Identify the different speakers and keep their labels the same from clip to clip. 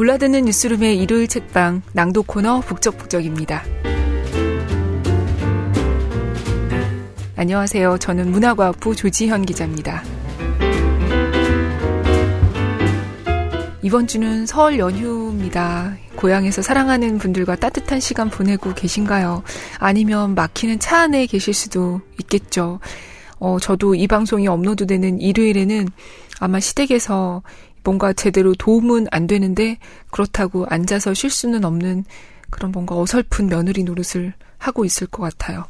Speaker 1: 골라듣는 뉴스룸의 일요일 책방 낭독 코너 북적북적입니다. 안녕하세요. 저는 문화과학부 조지현 기자입니다. 이번 주는 설 연휴입니다. 고향에서 사랑하는 분들과 따뜻한 시간 보내고 계신가요? 아니면 막히는 차 안에 계실 수도 있겠죠. 어, 저도 이 방송이 업로드되는 일요일에는 아마 시댁에서 뭔가 제대로 도움은 안 되는데 그렇다고 앉아서 쉴 수는 없는 그런 뭔가 어설픈 며느리 노릇을 하고 있을 것 같아요.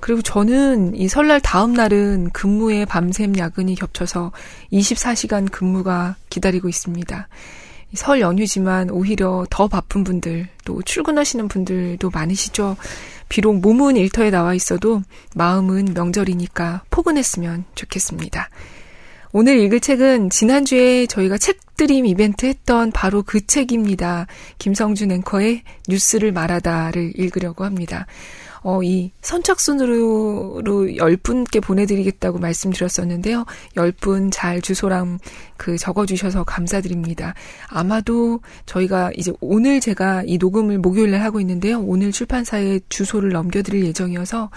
Speaker 1: 그리고 저는 이 설날 다음 날은 근무에 밤샘 야근이 겹쳐서 24시간 근무가 기다리고 있습니다. 설 연휴지만 오히려 더 바쁜 분들, 또 출근하시는 분들도 많으시죠. 비록 몸은 일터에 나와 있어도 마음은 명절이니까 포근했으면 좋겠습니다. 오늘 읽을 책은 지난주에 저희가 책드림 이벤트 했던 바로 그 책입니다. 김성준 앵커의 뉴스를 말하다를 읽으려고 합니다. 어, 이 선착순으로 10분께 보내드리겠다고 말씀드렸었는데요. 10분 잘 주소랑 그 적어주셔서 감사드립니다. 아마도 저희가 이제 오늘 제가 이 녹음을 목요일날 하고 있는데요. 오늘 출판사에 주소를 넘겨드릴 예정이어서,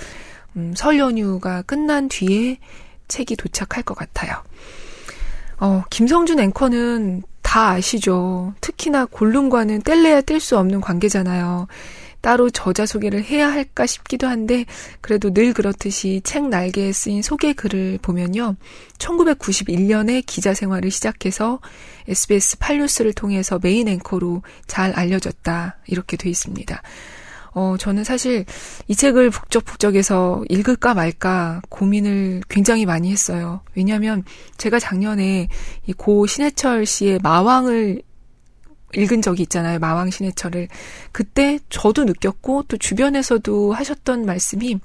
Speaker 1: 음, 설 연휴가 끝난 뒤에 책이 도착할 것 같아요. 어, 김성준 앵커는 다 아시죠. 특히나 골룸과는 뗄래야 뗄 수 없는 관계잖아요. 따로 저자 소개를 해야 할까 싶기도 한데 그래도 늘 그렇듯이 책 날개에 쓰인 소개 글을 보면요. 1991년에 기자 생활을 시작해서 SBS 8뉴스를 통해서 메인 앵커로 잘 알려졌다. 이렇게 돼 있습니다. 어, 저는 사실 이 책을 북적북적해서 읽을까 말까 고민을 굉장히 많이 했어요. 왜냐하면 제가 작년에 이 고 신해철 씨의 마왕을 읽은 적이 있잖아요. 마왕 신해철을. 그때 저도 느꼈고 또 주변에서도 하셨던 말씀이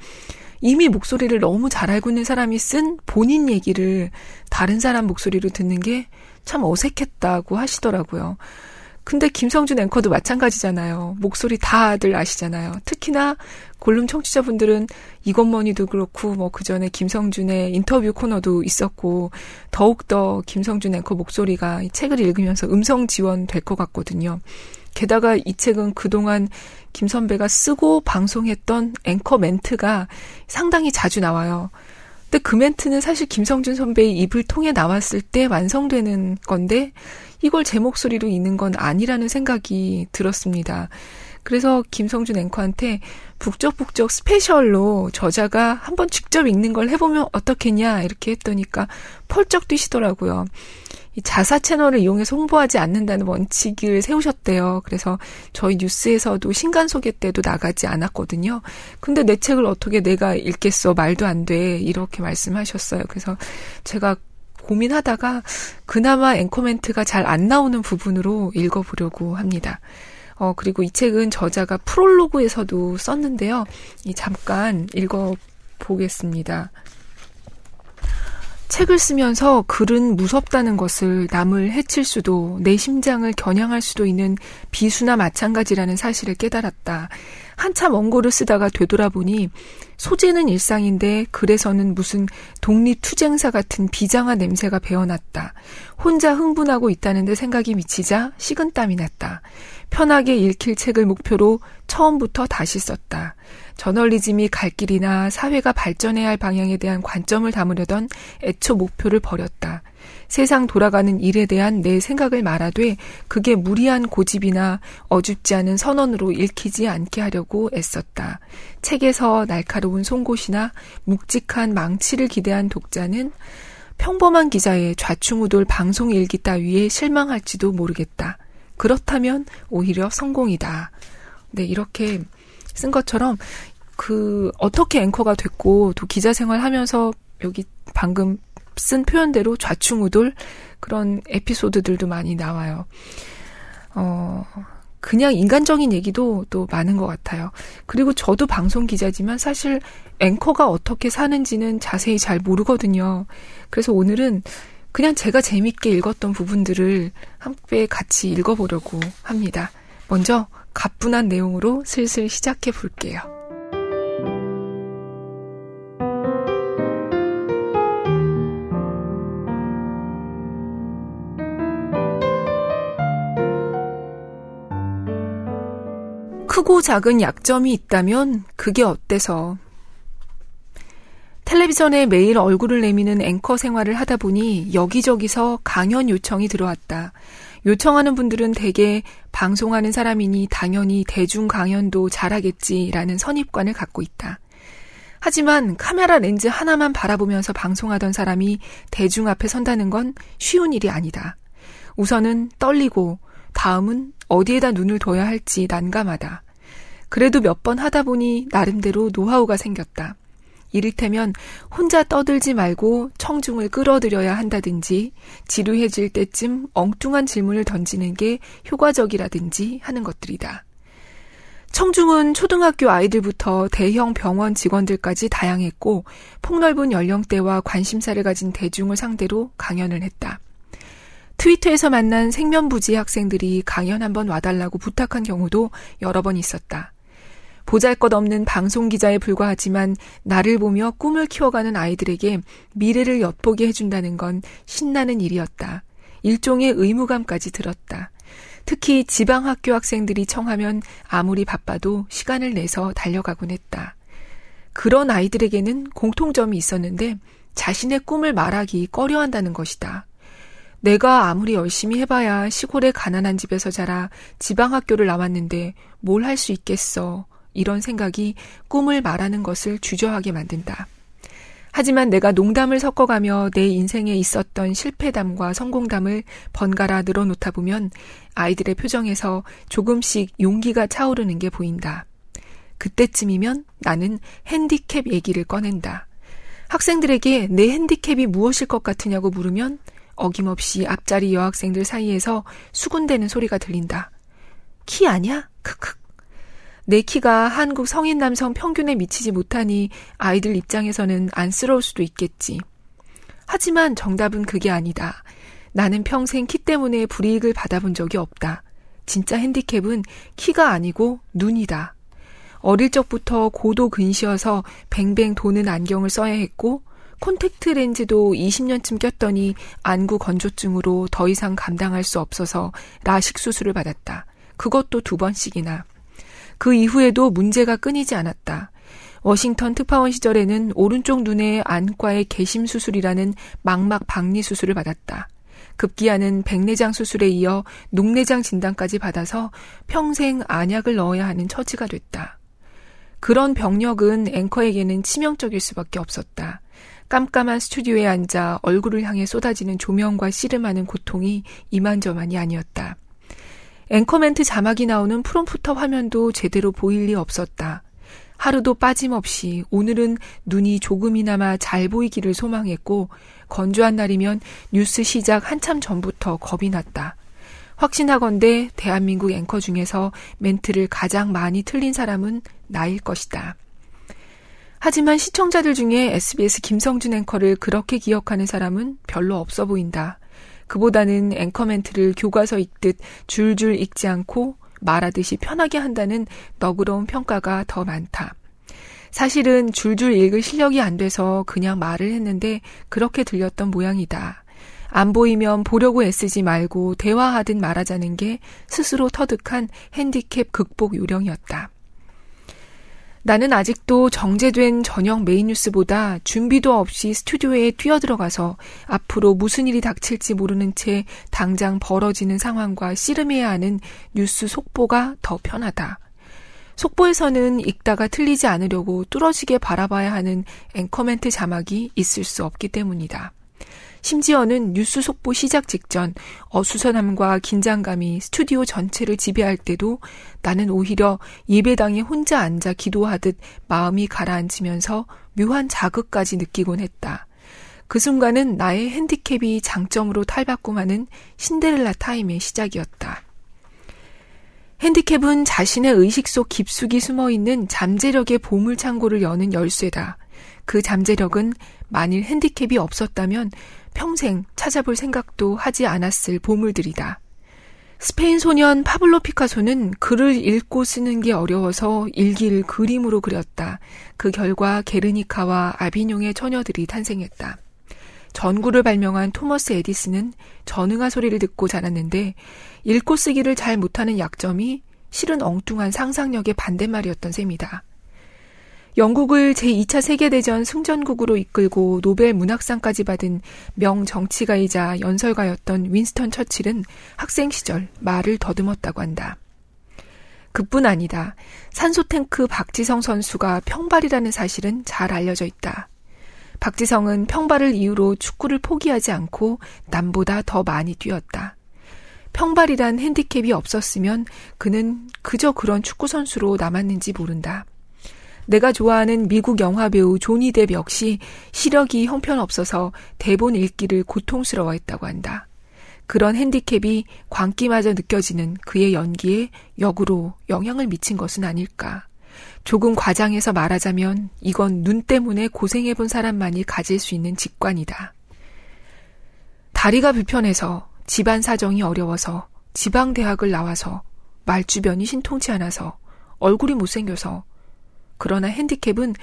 Speaker 1: 이미 목소리를 너무 잘 알고 있는 사람이 쓴 본인 얘기를 다른 사람 목소리로 듣는 게 참 어색했다고 하시더라고요. 근데 김성준 앵커도 마찬가지잖아요. 목소리 다들 아시잖아요. 특히나 골룸 청취자분들은 이것머니도 그렇고 뭐 그전에 김성준의 인터뷰 코너도 있었고 더욱더 김성준 앵커 목소리가 이 책을 읽으면서 음성 지원 될 것 같거든요. 게다가 이 책은 그동안 김 선배가 쓰고 방송했던 앵커 멘트가 상당히 자주 나와요. 근데 그 멘트는 사실 김성준 선배의 입을 통해 나왔을 때 완성되는 건데 이걸 제 목소리로 읽는 건 아니라는 생각이 들었습니다. 그래서 김성준 앵커한테 북적북적 스페셜로 저자가 한번 직접 읽는 걸 해보면 어떻겠냐 이렇게 했더니까 펄쩍 뛰시더라고요. 이 자사 채널을 이용해서 홍보하지 않는다는 원칙을 세우셨대요. 그래서 저희 뉴스에서도 신간 소개 때도 나가지 않았거든요. 근데 내 책을 어떻게 내가 읽겠어? 말도 안 돼. 이렇게 말씀하셨어요. 그래서 제가 고민하다가 그나마 앵커멘트가 잘 안 나오는 부분으로 읽어보려고 합니다. 어, 그리고 이 책은 저자가 프롤로그에서도 썼는데요. 이 잠깐 읽어보겠습니다. 책을 쓰면서 글은 무섭다는 것을 남을 해칠 수도 내 심장을 겨냥할 수도 있는 비수나 마찬가지라는 사실을 깨달았다. 한참 원고를 쓰다가 되돌아보니 소재는 일상인데 글에서는 무슨 독립투쟁사 같은 비장한 냄새가 배어났다. 혼자 흥분하고 있다는데 생각이 미치자 식은땀이 났다. 편하게 읽힐 책을 목표로 처음부터 다시 썼다. 저널리즘이 갈 길이나 사회가 발전해야 할 방향에 대한 관점을 담으려던 애초 목표를 버렸다. 세상 돌아가는 일에 대한 내 생각을 말하되 그게 무리한 고집이나 어줍지 않은 선언으로 읽히지 않게 하려고 애썼다. 책에서 날카로운 송곳이나 묵직한 망치를 기대한 독자는 평범한 기자의 좌충우돌 방송 일기 따위에 실망할지도 모르겠다. 그렇다면 오히려 성공이다. 네, 이렇게 쓴 것처럼 그 어떻게 앵커가 됐고 또 기자 생활 하면서 여기 방금 쓴 표현대로 좌충우돌 그런 에피소드들도 많이 나와요. 어, 그냥 인간적인 얘기도 또 많은 것 같아요. 그리고 저도 방송 기자지만 사실 앵커가 어떻게 사는지는 자세히 잘 모르거든요. 그래서 오늘은 그냥 제가 재밌게 읽었던 부분들을 함께 같이 읽어보려고 합니다. 먼저 가뿐한 내용으로 슬슬 시작해 볼게요. 크고 작은 약점이 있다면 그게 어때서 텔레비전에 매일 얼굴을 내미는 앵커 생활을 하다 보니 여기저기서 강연 요청이 들어왔다. 요청하는 분들은 대개 방송하는 사람이니 당연히 대중 강연도 잘하겠지라는 선입관을 갖고 있다. 하지만 카메라 렌즈 하나만 바라보면서 방송하던 사람이 대중 앞에 선다는 건 쉬운 일이 아니다. 우선은 떨리고 다음은 어디에다 눈을 둬야 할지 난감하다. 그래도 몇 번 하다 보니 나름대로 노하우가 생겼다. 이를테면 혼자 떠들지 말고 청중을 끌어들여야 한다든지 지루해질 때쯤 엉뚱한 질문을 던지는 게 효과적이라든지 하는 것들이다. 청중은 초등학교 아이들부터 대형 병원 직원들까지 다양했고 폭넓은 연령대와 관심사를 가진 대중을 상대로 강연을 했다. 트위터에서 만난 생면부지 학생들이 강연 한번 와달라고 부탁한 경우도 여러 번 있었다. 보잘 것 없는 방송 기자에 불과하지만 나를 보며 꿈을 키워가는 아이들에게 미래를 엿보게 해준다는 건 신나는 일이었다. 일종의 의무감까지 들었다. 특히 지방 학교 학생들이 청하면 아무리 바빠도 시간을 내서 달려가곤 했다. 그런 아이들에게는 공통점이 있었는데 자신의 꿈을 말하기 꺼려 한다는 것이다. 내가 아무리 열심히 해봐야 시골의 가난한 집에서 자라 지방 학교를 나왔는데 뭘 할 수 있겠어. 이런 생각이 꿈을 말하는 것을 주저하게 만든다. 하지만 내가 농담을 섞어가며 내 인생에 있었던 실패담과 성공담을 번갈아 늘어놓다 보면 아이들의 표정에서 조금씩 용기가 차오르는 게 보인다. 그때쯤이면 나는 핸디캡 얘기를 꺼낸다. 학생들에게 내 핸디캡이 무엇일 것 같으냐고 물으면 어김없이 앞자리 여학생들 사이에서 수군대는 소리가 들린다. 키 아냐? 크크. 내 키가 한국 성인 남성 평균에 미치지 못하니 아이들 입장에서는 안쓰러울 수도 있겠지. 하지만 정답은 그게 아니다. 나는 평생 키 때문에 불이익을 받아본 적이 없다. 진짜 핸디캡은 키가 아니고 눈이다. 어릴 적부터 고도 근시여서 뱅뱅 도는 안경을 써야 했고 콘택트 렌즈도 20년쯤 꼈더니 안구 건조증으로 더 이상 감당할 수 없어서 라식 수술을 받았다. 그것도 두 번씩이나. 그 이후에도 문제가 끊이지 않았다. 워싱턴 특파원 시절에는 오른쪽 눈의 안과의 개심 수술이라는 망막 박리 수술을 받았다. 급기야는 백내장 수술에 이어 녹내장 진단까지 받아서 평생 안약을 넣어야 하는 처지가 됐다. 그런 병력은 앵커에게는 치명적일 수밖에 없었다. 깜깜한 스튜디오에 앉아 얼굴을 향해 쏟아지는 조명과 씨름하는 고통이 이만저만이 아니었다. 앵커멘트 자막이 나오는 프롬프터 화면도 제대로 보일 리 없었다. 하루도 빠짐없이 오늘은 눈이 조금이나마 잘 보이기를 소망했고 건조한 날이면 뉴스 시작 한참 전부터 겁이 났다. 확신하건대 대한민국 앵커 중에서 멘트를 가장 많이 틀린 사람은 나일 것이다. 하지만 시청자들 중에 SBS 김성준 앵커를 그렇게 기억하는 사람은 별로 없어 보인다. 그보다는 앵커 멘트를 교과서 읽듯 줄줄 읽지 않고 말하듯이 편하게 한다는 너그러운 평가가 더 많다. 사실은 줄줄 읽을 실력이 안 돼서 그냥 말을 했는데 그렇게 들렸던 모양이다. 안 보이면 보려고 애쓰지 말고 대화하듯 말하자는 게 스스로 터득한 핸디캡 극복 요령이었다. 나는 아직도 정제된 저녁 메인 뉴스보다 준비도 없이 스튜디오에 뛰어들어가서 앞으로 무슨 일이 닥칠지 모르는 채 당장 벌어지는 상황과 씨름해야 하는 뉴스 속보가 더 편하다. 속보에서는 읽다가 틀리지 않으려고 뚫어지게 바라봐야 하는 앵커멘트 자막이 있을 수 없기 때문이다. 심지어는 뉴스 속보 시작 직전 어수선함과 긴장감이 스튜디오 전체를 지배할 때도 나는 오히려 예배당에 혼자 앉아 기도하듯 마음이 가라앉으면서 묘한 자극까지 느끼곤 했다. 그 순간은 나의 핸디캡이 장점으로 탈바꿈 하는 신데렐라 타임의 시작이었다. 핸디캡은 자신의 의식 속 깊숙이 숨어 있는 잠재력의 보물 창고를 여는 열쇠다. 그 잠재력은 만일 핸디캡이 없었다면 평생 찾아볼 생각도 하지 않았을 보물들이다. 스페인 소년 파블로 피카소는 글을 읽고 쓰는 게 어려워서 일기를 그림으로 그렸다. 그 결과 게르니카와 아비뇽의 처녀들이 탄생했다. 전구를 발명한 토머스 에디슨은 전응아 소리를 듣고 자랐는데 읽고 쓰기를 잘 못하는 약점이 실은 엉뚱한 상상력의 반대말이었던 셈이다. 영국을 제2차 세계대전 승전국으로 이끌고 노벨 문학상까지 받은 명정치가이자 연설가였던 윈스턴 처칠은 학생 시절 말을 더듬었다고 한다. 그뿐 아니다. 산소탱크 박지성 선수가 평발이라는 사실은 잘 알려져 있다. 박지성은 평발을 이유로 축구를 포기하지 않고 남보다 더 많이 뛰었다. 평발이란 핸디캡이 없었으면 그는 그저 그런 축구선수로 남았는지 모른다. 내가 좋아하는 미국 영화배우 조니 뎁 역시 시력이 형편없어서 대본 읽기를 고통스러워했다고 한다. 그런 핸디캡이 광기마저 느껴지는 그의 연기에 역으로 영향을 미친 것은 아닐까. 조금 과장해서 말하자면 이건 눈 때문에 고생해본 사람만이 가질 수 있는 직관이다. 다리가 불편해서 집안 사정이 어려워서 지방대학을 나와서 말주변이 신통치 않아서 얼굴이 못생겨서 그러나 핸디캡은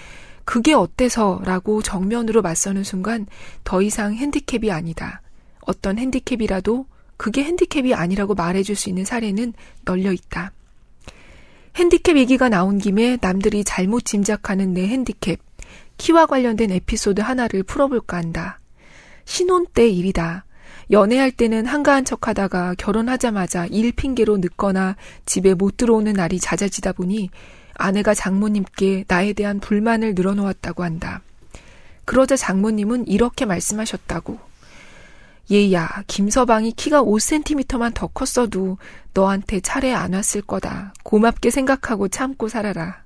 Speaker 1: 그게 어때서 라고 정면으로 맞서는 순간 더 이상 핸디캡이 아니다. 어떤 핸디캡이라도 그게 핸디캡이 아니라고 말해줄 수 있는 사례는 널려 있다. 핸디캡 얘기가 나온 김에 남들이 잘못 짐작하는 내 핸디캡, 키와 관련된 에피소드 하나를 풀어볼까 한다. 신혼 때 일이다. 연애할 때는 한가한 척 하다가 결혼하자마자 일 핑계로 늦거나 집에 못 들어오는 날이 잦아지다 보니 아내가 장모님께 나에 대한 불만을 늘어놓았다고 한다. 그러자 장모님은 이렇게 말씀하셨다고. 얘야, 김서방이 키가 5cm만 더 컸어도 너한테 차례 안 왔을 거다. 고맙게 생각하고 참고 살아라.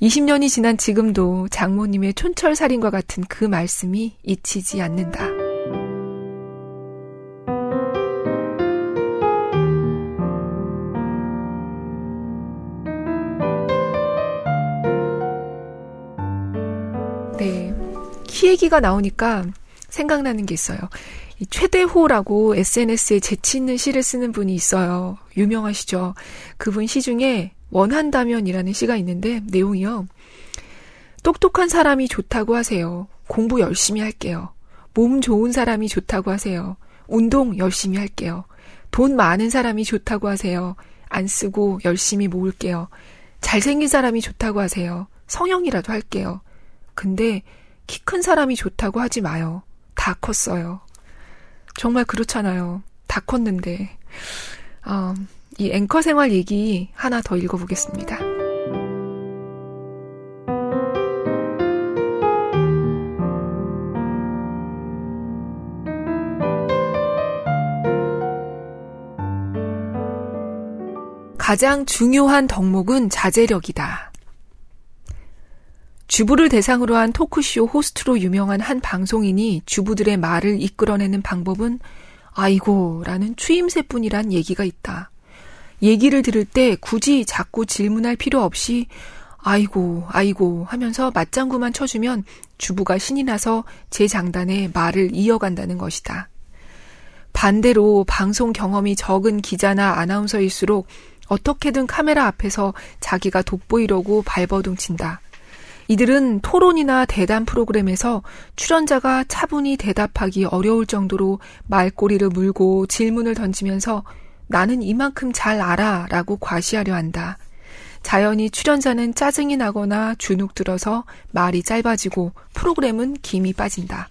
Speaker 1: 20년이 지난 지금도 장모님의 촌철살인과 같은 그 말씀이 잊히지 않는다. 키 얘기가 나오니까 생각나는 게 있어요. 이 최대호라고 SNS에 재치 있는 시를 쓰는 분이 있어요. 유명하시죠? 그분 시 중에 원한다면이라는 시가 있는데 내용이요. 똑똑한 사람이 좋다고 하세요. 공부 열심히 할게요. 몸 좋은 사람이 좋다고 하세요. 운동 열심히 할게요. 돈 많은 사람이 좋다고 하세요. 안 쓰고 열심히 모을게요. 잘생긴 사람이 좋다고 하세요. 성형이라도 할게요. 근데 키 큰 사람이 좋다고 하지 마요. 다 컸어요. 정말 그렇잖아요. 다 컸는데. 어, 이 앵커 생활 얘기 하나 더 읽어보겠습니다. 가장 중요한 덕목은 자제력이다. 주부를 대상으로 한 토크쇼 호스트로 유명한 한 방송인이 주부들의 말을 이끌어내는 방법은 아이고 라는 추임새뿐이란 얘기가 있다. 얘기를 들을 때 굳이 자꾸 질문할 필요 없이 아이고, 아이고 하면서 맞장구만 쳐주면 주부가 신이 나서 제 장단에 말을 이어간다는 것이다. 반대로 방송 경험이 적은 기자나 아나운서일수록 어떻게든 카메라 앞에서 자기가 돋보이려고 발버둥 친다. 이들은 토론이나 대담 프로그램에서 출연자가 차분히 대답하기 어려울 정도로 말꼬리를 물고 질문을 던지면서 나는 이만큼 잘 알아 라고 과시하려 한다. 자연히 출연자는 짜증이 나거나 주눅 들어서 말이 짧아지고 프로그램은 김이 빠진다.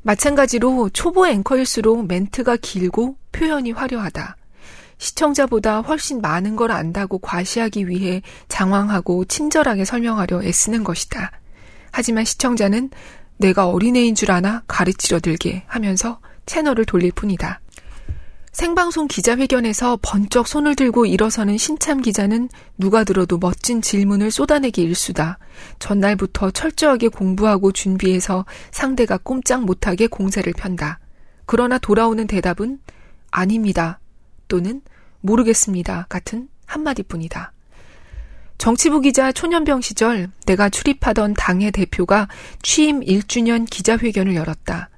Speaker 1: 마찬가지로 초보 앵커일수록 멘트가 길고 표현이 화려하다. 시청자보다 훨씬 많은 걸 안다고 과시하기 위해 장황하고 친절하게 설명하려 애쓰는 것이다. 하지만 시청자는 내가 어린애인 줄 아나 가르치려 들게 하면서 채널을 돌릴 뿐이다. 생방송 기자회견에서 번쩍 손을 들고 일어서는 신참 기자는 누가 들어도 멋진 질문을 쏟아내기 일수다. 전날부터 철저하게 공부하고 준비해서 상대가 꼼짝 못하게 공세를 편다. 그러나 돌아오는 대답은 아닙니다. 또는 모르겠습니다. 같은 한마디뿐이다. 정치부 기자 초년병 시절 내가 출입하던 당의 대표가 취임 1주년 기자회견을 열었다.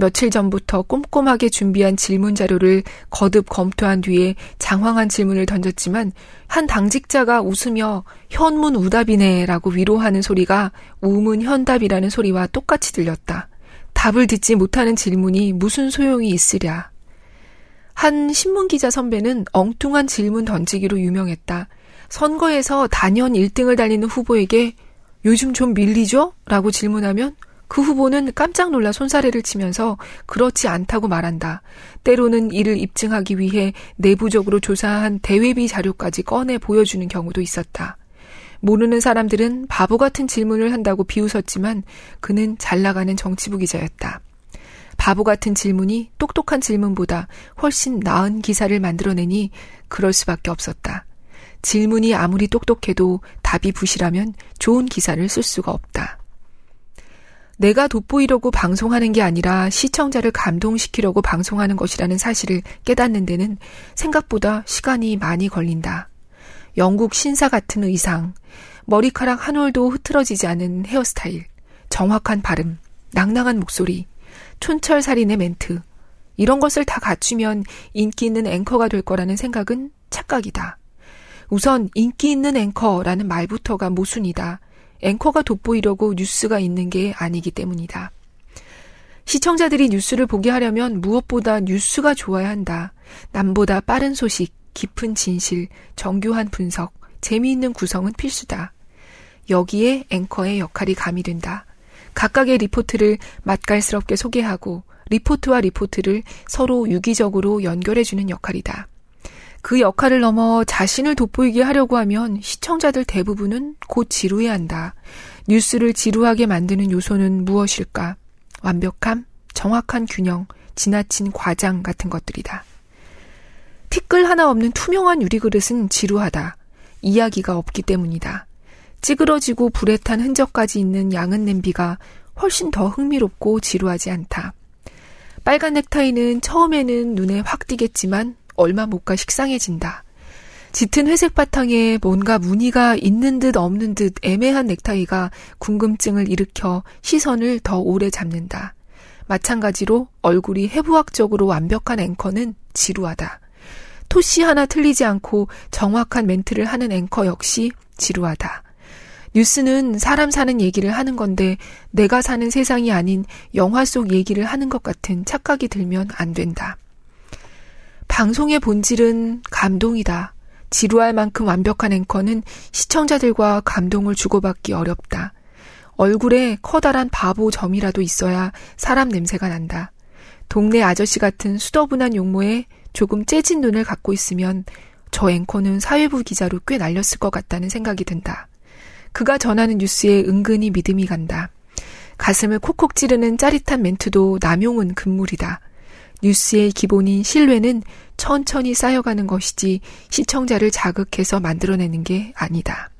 Speaker 1: 며칠 전부터 꼼꼼하게 준비한 질문 자료를 거듭 검토한 뒤에 장황한 질문을 던졌지만 한 당직자가 웃으며 현문 우답이네라고 위로하는 소리가 우문 현답이라는 소리와 똑같이 들렸다. 답을 듣지 못하는 질문이 무슨 소용이 있으랴. 한 신문기자 선배는 엉뚱한 질문 던지기로 유명했다. 선거에서 단연 1등을 달리는 후보에게 요즘 좀 밀리죠? 라고 질문하면 그 후보는 깜짝 놀라 손사래를 치면서 그렇지 않다고 말한다. 때로는 이를 입증하기 위해 내부적으로 조사한 대외비 자료까지 꺼내 보여주는 경우도 있었다. 모르는 사람들은 바보 같은 질문을 한다고 비웃었지만 그는 잘 나가는 정치부 기자였다. 바보 같은 질문이 똑똑한 질문보다 훨씬 나은 기사를 만들어내니 그럴 수밖에 없었다. 질문이 아무리 똑똑해도 답이 부실하면 좋은 기사를 쓸 수가 없다. 내가 돋보이려고 방송하는 게 아니라 시청자를 감동시키려고 방송하는 것이라는 사실을 깨닫는 데는 생각보다 시간이 많이 걸린다. 영국 신사 같은 의상, 머리카락 한 올도 흐트러지지 않은 헤어스타일, 정확한 발음, 낭낭한 목소리, 촌철살인의 멘트, 이런 것을 다 갖추면 인기 있는 앵커가 될 거라는 생각은 착각이다. 우선 인기 있는 앵커라는 말부터가 모순이다. 앵커가 돋보이려고 뉴스가 있는 게 아니기 때문이다. 시청자들이 뉴스를 보게 하려면 무엇보다 뉴스가 좋아야 한다. 남보다 빠른 소식, 깊은 진실, 정교한 분석, 재미있는 구성은 필수다. 여기에 앵커의 역할이 가미된다. 각각의 리포트를 맛깔스럽게 소개하고 리포트와 리포트를 서로 유기적으로 연결해주는 역할이다. 그 역할을 넘어 자신을 돋보이게 하려고 하면 시청자들 대부분은 곧 지루해 한다. 뉴스를 지루하게 만드는 요소는 무엇일까? 완벽함, 정확한 균형, 지나친 과장 같은 것들이다. 티끌 하나 없는 투명한 유리그릇은 지루하다. 이야기가 없기 때문이다. 찌그러지고 불에 탄 흔적까지 있는 양은 냄비가 훨씬 더 흥미롭고 지루하지 않다. 빨간 넥타이는 처음에는 눈에 확 띄겠지만 얼마 못 가 식상해진다. 짙은 회색 바탕에 뭔가 무늬가 있는 듯 없는 듯 애매한 넥타이가 궁금증을 일으켜 시선을 더 오래 잡는다. 마찬가지로 얼굴이 해부학적으로 완벽한 앵커는 지루하다. 토시 하나 틀리지 않고 정확한 멘트를 하는 앵커 역시 지루하다. 뉴스는 사람 사는 얘기를 하는 건데 내가 사는 세상이 아닌 영화 속 얘기를 하는 것 같은 착각이 들면 안 된다. 방송의 본질은 감동이다. 지루할 만큼 완벽한 앵커는 시청자들과 감동을 주고받기 어렵다. 얼굴에 커다란 바보 점이라도 있어야 사람 냄새가 난다. 동네 아저씨 같은 수더분한 용모에 조금 째진 눈을 갖고 있으면 저 앵커는 사회부 기자로 꽤 날렸을 것 같다는 생각이 든다. 그가 전하는 뉴스에 은근히 믿음이 간다. 가슴을 콕콕 찌르는 짜릿한 멘트도 남용은 금물이다. 뉴스의 기본인 신뢰는 천천히 쌓여가는 것이지 시청자를 자극해서 만들어내는 게 아니다.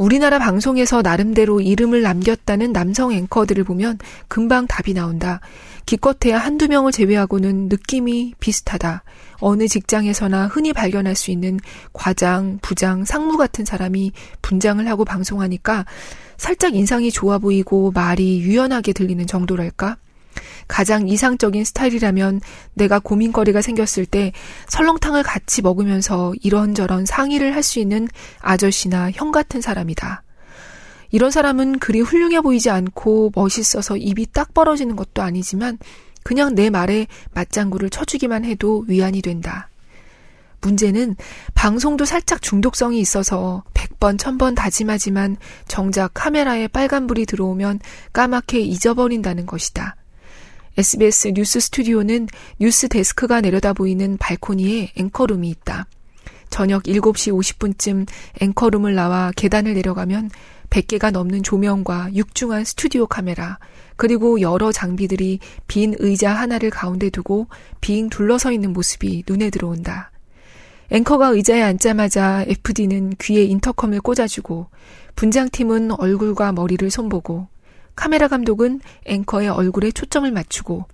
Speaker 1: 우리나라 방송에서 나름대로 이름을 남겼다는 남성 앵커들을 보면 금방 답이 나온다. 기껏해야 한두 명을 제외하고는 느낌이 비슷하다. 어느 직장에서나 흔히 발견할 수 있는 과장, 부장, 상무 같은 사람이 분장을 하고 방송하니까 살짝 인상이 좋아 보이고 말이 유연하게 들리는 정도랄까? 가장 이상적인 스타일이라면 내가 고민거리가 생겼을 때 설렁탕을 같이 먹으면서 이런저런 상의를 할 수 있는 아저씨나 형 같은 사람이다. 이런 사람은 그리 훌륭해 보이지 않고 멋있어서 입이 딱 벌어지는 것도 아니지만 그냥 내 말에 맞장구를 쳐주기만 해도 위안이 된다. 문제는 방송도 살짝 중독성이 있어서 100번, 1000번 다짐하지만 정작 카메라에 빨간불이 들어오면 까맣게 잊어버린다는 것이다. SBS 뉴스 스튜디오는 뉴스 데스크가 내려다 보이는 발코니에 앵커룸이 있다. 저녁 7시 50분쯤 앵커룸을 나와 계단을 내려가면 100개가 넘는 조명과 육중한 스튜디오 카메라, 그리고 여러 장비들이 빈 의자 하나를 가운데 두고 빙 둘러서 있는 모습이 눈에 들어온다. 앵커가 의자에 앉자마자 FD는 귀에 인터컴을 꽂아주고 분장팀은 얼굴과 머리를 손보고 카메라 감독은 앵커의 얼굴에 초점을 맞추고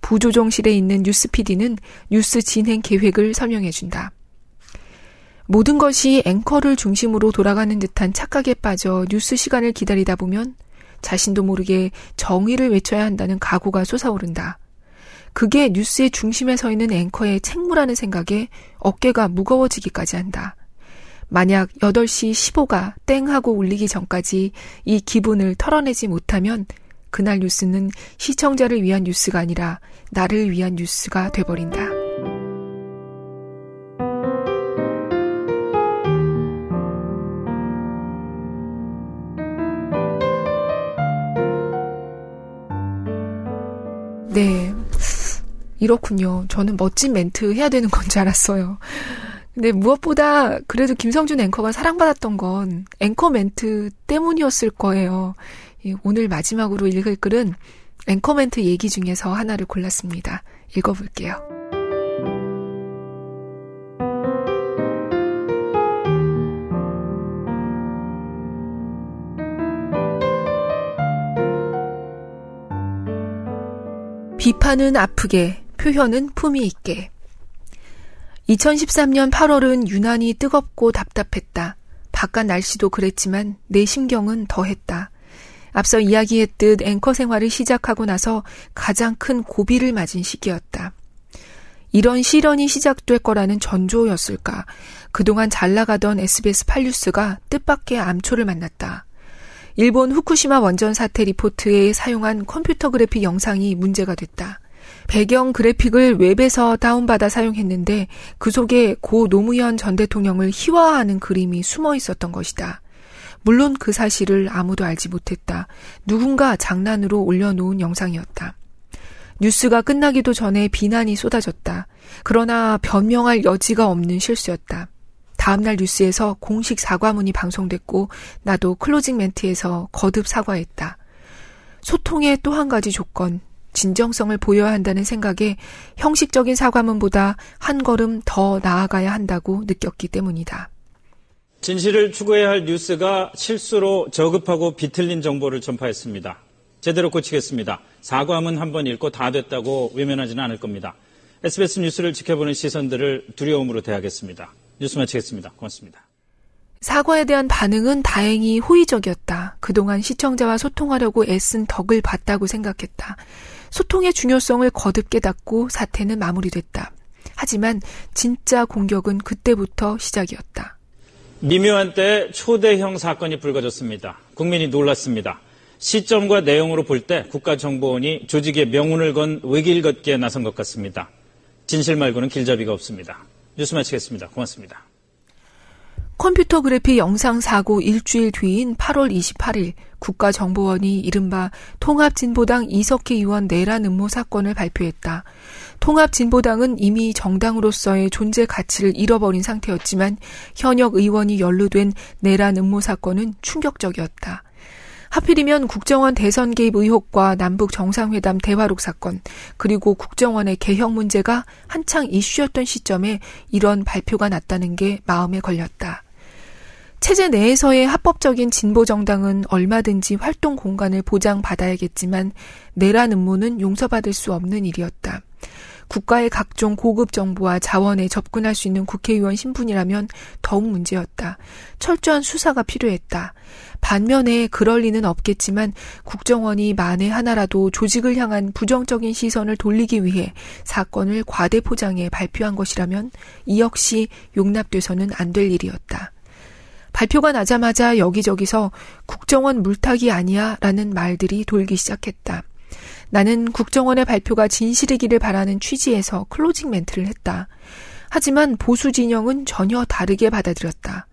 Speaker 1: 부조정실에 있는 뉴스 PD는 뉴스 진행 계획을 설명해준다. 모든 것이 앵커를 중심으로 돌아가는 듯한 착각에 빠져 뉴스 시간을 기다리다 보면 자신도 모르게 정의를 외쳐야 한다는 각오가 솟아오른다. 그게 뉴스의 중심에 서 있는 앵커의 책무라는 생각에 어깨가 무거워지기까지 한다. 만약 8시 15가 땡 하고 울리기 전까지 이 기분을 털어내지 못하면 그날 뉴스는 시청자를 위한 뉴스가 아니라 나를 위한 뉴스가 돼버린다. 네. 이렇군요. 저는 멋진 멘트 해야 되는 건 줄 알았어요. 근데 무엇보다 그래도 김성준 앵커가 사랑받았던 건 앵커 멘트 때문이었을 거예요. 오늘 마지막으로 읽을 글은 앵커 멘트 얘기 중에서 하나를 골랐습니다. 읽어볼게요. 비판은 아프게, 표현은 품위 있게. 2013년 8월은 유난히 뜨겁고 답답했다. 바깥 날씨도 그랬지만 내 심경은 더했다. 앞서 이야기했듯 앵커 생활을 시작하고 나서 가장 큰 고비를 맞은 시기였다. 이런 시련이 시작될 거라는 전조였을까. 그동안 잘 나가던 SBS 8뉴스가 뜻밖의 암초를 만났다. 일본 후쿠시마 원전 사태 리포트에 사용한 컴퓨터 그래픽 영상이 문제가 됐다. 배경 그래픽을 웹에서 다운받아 사용했는데 그 속에 고 노무현 전 대통령을 희화화하는 그림이 숨어 있었던 것이다. 물론 그 사실을 아무도 알지 못했다. 누군가 장난으로 올려놓은 영상이었다. 뉴스가 끝나기도 전에 비난이 쏟아졌다. 그러나 변명할 여지가 없는 실수였다. 다음날 뉴스에서 공식 사과문이 방송됐고 나도 클로징 멘트에서 거듭 사과했다. 소통의 또 한 가지 조건, 진정성을 보여야 한다는 생각에 형식적인 사과문보다 한 걸음 더 나아가야 한다고 느꼈기 때문이다.
Speaker 2: 진실을 추구해야 할 뉴스가 실수로 저급하고 비틀린 정보를 전파했습니다. 제대로 고치겠습니다. 사과문 한 번 읽고 다 됐다고 외면하지는 않을 겁니다. SBS 뉴스를 지켜보는 시선들을 두려움으로 대하겠습니다. 뉴스 마치겠습니다. 고맙습니다.
Speaker 1: 사과에 대한 반응은 다행히 호의적이었다. 그동안 시청자와 소통하려고 애쓴 덕을 봤다고 생각했다. 소통의 중요성을 거듭 깨닫고 사태는 마무리됐다. 하지만 진짜 공격은 그때부터 시작이었다.
Speaker 2: 미묘한 때 초대형 사건이 불거졌습니다. 국민이 놀랐습니다. 시점과 내용으로 볼 때 국가정보원이 조직의 명운을 건 외길 걷기에 나선 것 같습니다. 진실 말고는 길잡이가 없습니다. 뉴스 마치겠습니다. 고맙습니다.
Speaker 1: 컴퓨터 그래픽 영상 사고 일주일 뒤인 8월 28일 국가정보원이 이른바 통합진보당 이석희 의원 내란 음모 사건을 발표했다. 통합진보당은 이미 정당으로서의 존재 가치를 잃어버린 상태였지만 현역 의원이 연루된 내란 음모 사건은 충격적이었다. 하필이면 국정원 대선 개입 의혹과 남북 정상회담 대화록 사건, 그리고 국정원의 개혁 문제가 한창 이슈였던 시점에 이런 발표가 났다는 게 마음에 걸렸다. 체제 내에서의 합법적인 진보 정당은 얼마든지 활동 공간을 보장받아야겠지만 내란 음모는 용서받을 수 없는 일이었다. 국가의 각종 고급 정보와 자원에 접근할 수 있는 국회의원 신분이라면 더욱 문제였다. 철저한 수사가 필요했다. 반면에 그럴 리는 없겠지만 국정원이 만에 하나라도 조직을 향한 부정적인 시선을 돌리기 위해 사건을 과대 포장해 발표한 것이라면 이 역시 용납돼서는 안 될 일이었다. 발표가 나자마자 여기저기서 국정원 물타기 아니야 라는 말들이 돌기 시작했다. 나는 국정원의 발표가 진실이기를 바라는 취지에서 클로징 멘트를 했다. 하지만 보수 진영은 전혀 다르게 받아들였다.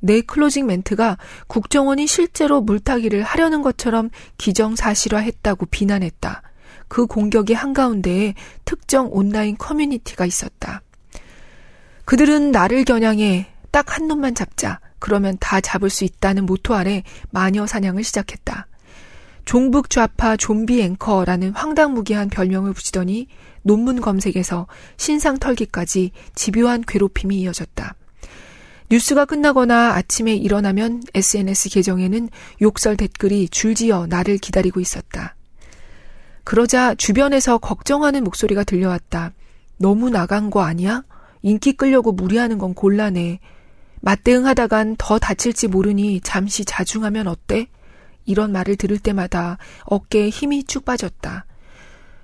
Speaker 1: 내 클로징 멘트가 국정원이 실제로 물타기를 하려는 것처럼 기정사실화했다고 비난했다. 그 공격의 한가운데에 특정 온라인 커뮤니티가 있었다. 그들은 나를 겨냥해 딱 한 놈만 잡자. 그러면 다 잡을 수 있다는 모토 아래 마녀 사냥을 시작했다. 종북 좌파 좀비 앵커라는 황당무계한 별명을 붙이더니 논문 검색에서 신상 털기까지 집요한 괴롭힘이 이어졌다. 뉴스가 끝나거나 아침에 일어나면 SNS 계정에는 욕설 댓글이 줄지어 나를 기다리고 있었다. 그러자 주변에서 걱정하는 목소리가 들려왔다. 너무 나간 거 아니야? 인기 끌려고 무리하는 건 곤란해. 맞대응하다간 더 다칠지 모르니 잠시 자중하면 어때? 이런 말을 들을 때마다 어깨에 힘이 쭉 빠졌다.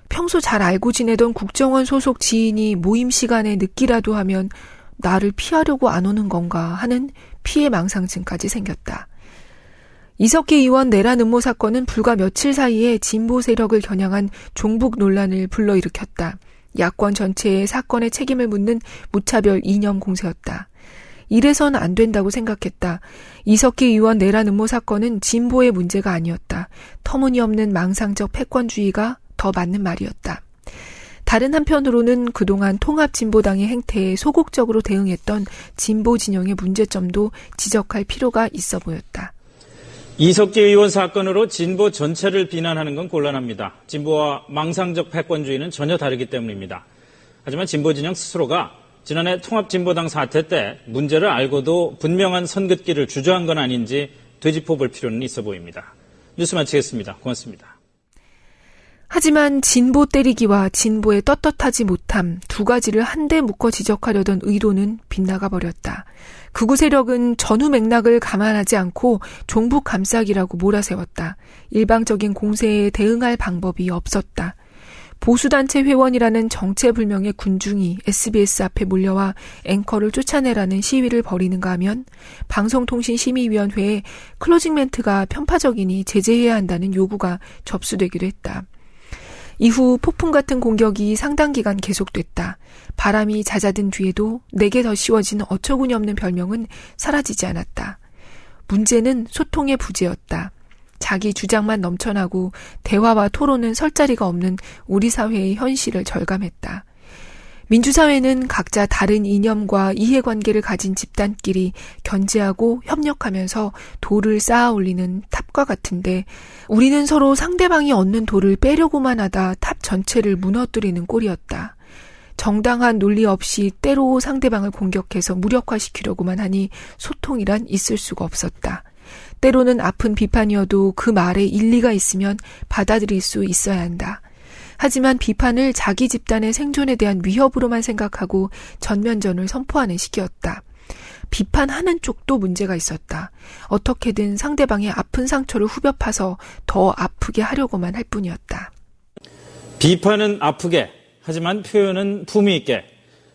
Speaker 1: 평소 잘 알고 지내던 국정원 소속 지인이 모임 시간에 늦기라도 하면 나를 피하려고 안 오는 건가 하는 피해 망상증까지 생겼다. 이석기 의원 내란 음모 사건은 불과 며칠 사이에 진보 세력을 겨냥한 종북 논란을 불러일으켰다. 야권 전체의 사건의 책임을 묻는 무차별 이념 공세였다. 이래선 안 된다고 생각했다. 이석기 의원 내란 음모 사건은 진보의 문제가 아니었다. 터무니없는 망상적 패권주의가 더 맞는 말이었다. 다른 한편으로는 그동안 통합진보당의 행태에 소극적으로 대응했던 진보 진영의 문제점도 지적할 필요가 있어 보였다.
Speaker 2: 이석기 의원 사건으로 진보 전체를 비난하는 건 곤란합니다. 진보와 망상적 패권주의는 전혀 다르기 때문입니다. 하지만 진보 진영 스스로가 지난해 통합진보당 사태 때 문제를 알고도 분명한 선긋기를 주저한 건 아닌지 되짚어 볼 필요는 있어 보입니다. 뉴스 마치겠습니다. 고맙습니다.
Speaker 1: 하지만 진보 때리기와 진보의 떳떳하지 못함 두 가지를 한데 묶어 지적하려던 의도는 빗나가 버렸다. 극우 세력은 전후 맥락을 감안하지 않고 종북 감싸기라고 몰아세웠다. 일방적인 공세에 대응할 방법이 없었다. 보수단체 회원이라는 정체불명의 군중이 SBS 앞에 몰려와 앵커를 쫓아내라는 시위를 벌이는가 하면 방송통신심의위원회에 클로징 멘트가 편파적이니 제재해야 한다는 요구가 접수되기도 했다. 이후 폭풍 같은 공격이 상당 기간 계속됐다. 바람이 잦아든 뒤에도 내게 더 씌워진 어처구니 없는 별명은 사라지지 않았다. 문제는 소통의 부재였다. 자기 주장만 넘쳐나고 대화와 토론은 설 자리가 없는 우리 사회의 현실을 절감했다. 민주사회는 각자 다른 이념과 이해관계를 가진 집단끼리 견제하고 협력하면서 돌을 쌓아 올리는 탑과 같은데 우리는 서로 상대방이 얹는 돌을 빼려고만 하다 탑 전체를 무너뜨리는 꼴이었다. 정당한 논리 없이 떼로 상대방을 공격해서 무력화시키려고만 하니 소통이란 있을 수가 없었다. 때로는 아픈 비판이어도 그 말에 일리가 있으면 받아들일 수 있어야 한다. 하지만 비판을 자기 집단의 생존에 대한 위협으로만 생각하고 전면전을 선포하는 시기였다. 비판하는 쪽도 문제가 있었다. 어떻게든 상대방의 아픈 상처를 후벼 파서 더 아프게 하려고만 할 뿐이었다.
Speaker 2: 비판은 아프게, 하지만 표현은 품위 있게.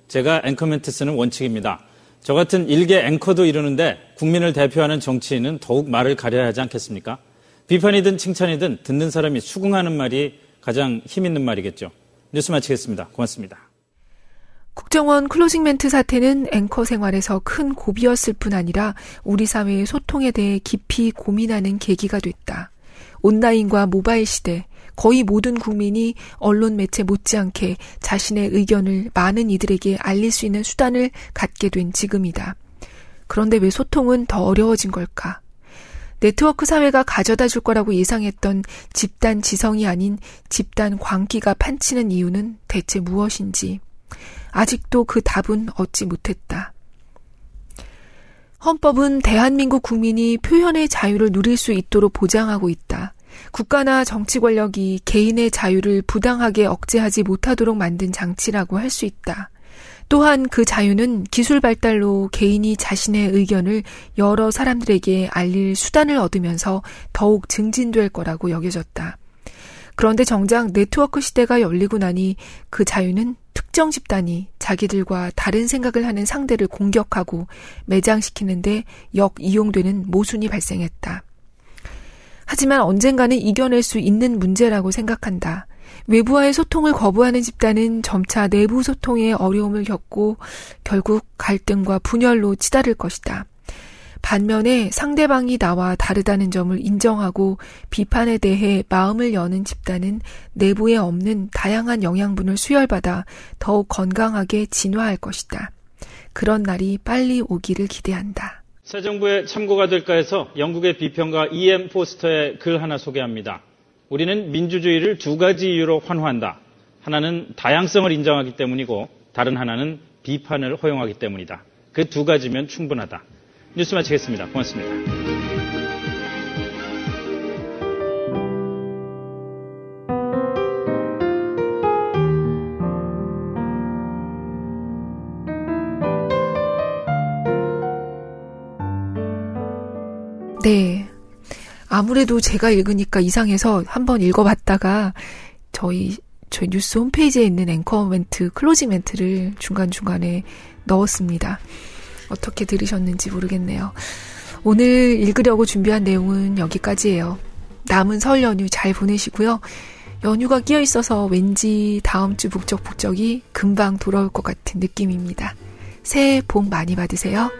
Speaker 2: 제가 앵커멘트 쓰는 원칙입니다. 저 같은 일개 앵커도 이러는데 국민을 대표하는 정치인은 더욱 말을 가려야 하지 않겠습니까? 비판이든 칭찬이든 듣는 사람이 수긍하는 말이 가장 힘 있는 말이겠죠. 뉴스 마치겠습니다. 고맙습니다.
Speaker 1: 국정원 클로징 멘트 사태는 앵커 생활에서 큰 고비였을 뿐 아니라 우리 사회의 소통에 대해 깊이 고민하는 계기가 됐다. 온라인과 모바일 시대, 거의 모든 국민이 언론 매체 못지않게 자신의 의견을 많은 이들에게 알릴 수 있는 수단을 갖게 된 지금이다. 그런데 왜 소통은 더 어려워진 걸까? 네트워크 사회가 가져다 줄 거라고 예상했던 집단 지성이 아닌 집단 광기가 판치는 이유는 대체 무엇인지 아직도 그 답은 얻지 못했다. 헌법은 대한민국 국민이 표현의 자유를 누릴 수 있도록 보장하고 있다. 국가나 정치 권력이 개인의 자유를 부당하게 억제하지 못하도록 만든 장치라고 할 수 있다. 또한 그 자유는 기술 발달로 개인이 자신의 의견을 여러 사람들에게 알릴 수단을 얻으면서 더욱 증진될 거라고 여겨졌다. 그런데 정작 네트워크 시대가 열리고 나니 그 자유는 특정 집단이 자기들과 다른 생각을 하는 상대를 공격하고 매장시키는데 역이용되는 모순이 발생했다. 하지만 언젠가는 이겨낼 수 있는 문제라고 생각한다. 외부와의 소통을 거부하는 집단은 점차 내부 소통에 어려움을 겪고 결국 갈등과 분열로 치달을 것이다. 반면에 상대방이 나와 다르다는 점을 인정하고 비판에 대해 마음을 여는 집단은 내부에 없는 다양한 영양분을 수혈받아 더욱 건강하게 진화할 것이다. 그런 날이 빨리 오기를 기대한다.
Speaker 2: 새 정부의 참고가 될까 해서 영국의 비평가 E.M. 포스터의 글 하나 소개합니다. 우리는 민주주의를 두 가지 이유로 환호한다. 하나는 다양성을 인정하기 때문이고 다른 하나는 비판을 허용하기 때문이다. 그 두 가지면 충분하다. 뉴스 마치겠습니다. 고맙습니다.
Speaker 1: 네. 아무래도 제가 읽으니까 이상해서 한번 읽어봤다가 저희 저희 뉴스 홈페이지에 있는 앵커 멘트, 클로징 멘트를 중간중간에 넣었습니다. 어떻게 들으셨는지 모르겠네요. 오늘 읽으려고 준비한 내용은 여기까지예요. 남은 설 연휴 잘 보내시고요. 연휴가 끼어 있어서 왠지 다음 주 북적북적이 금방 돌아올 것 같은 느낌입니다. 새해 복 많이 받으세요.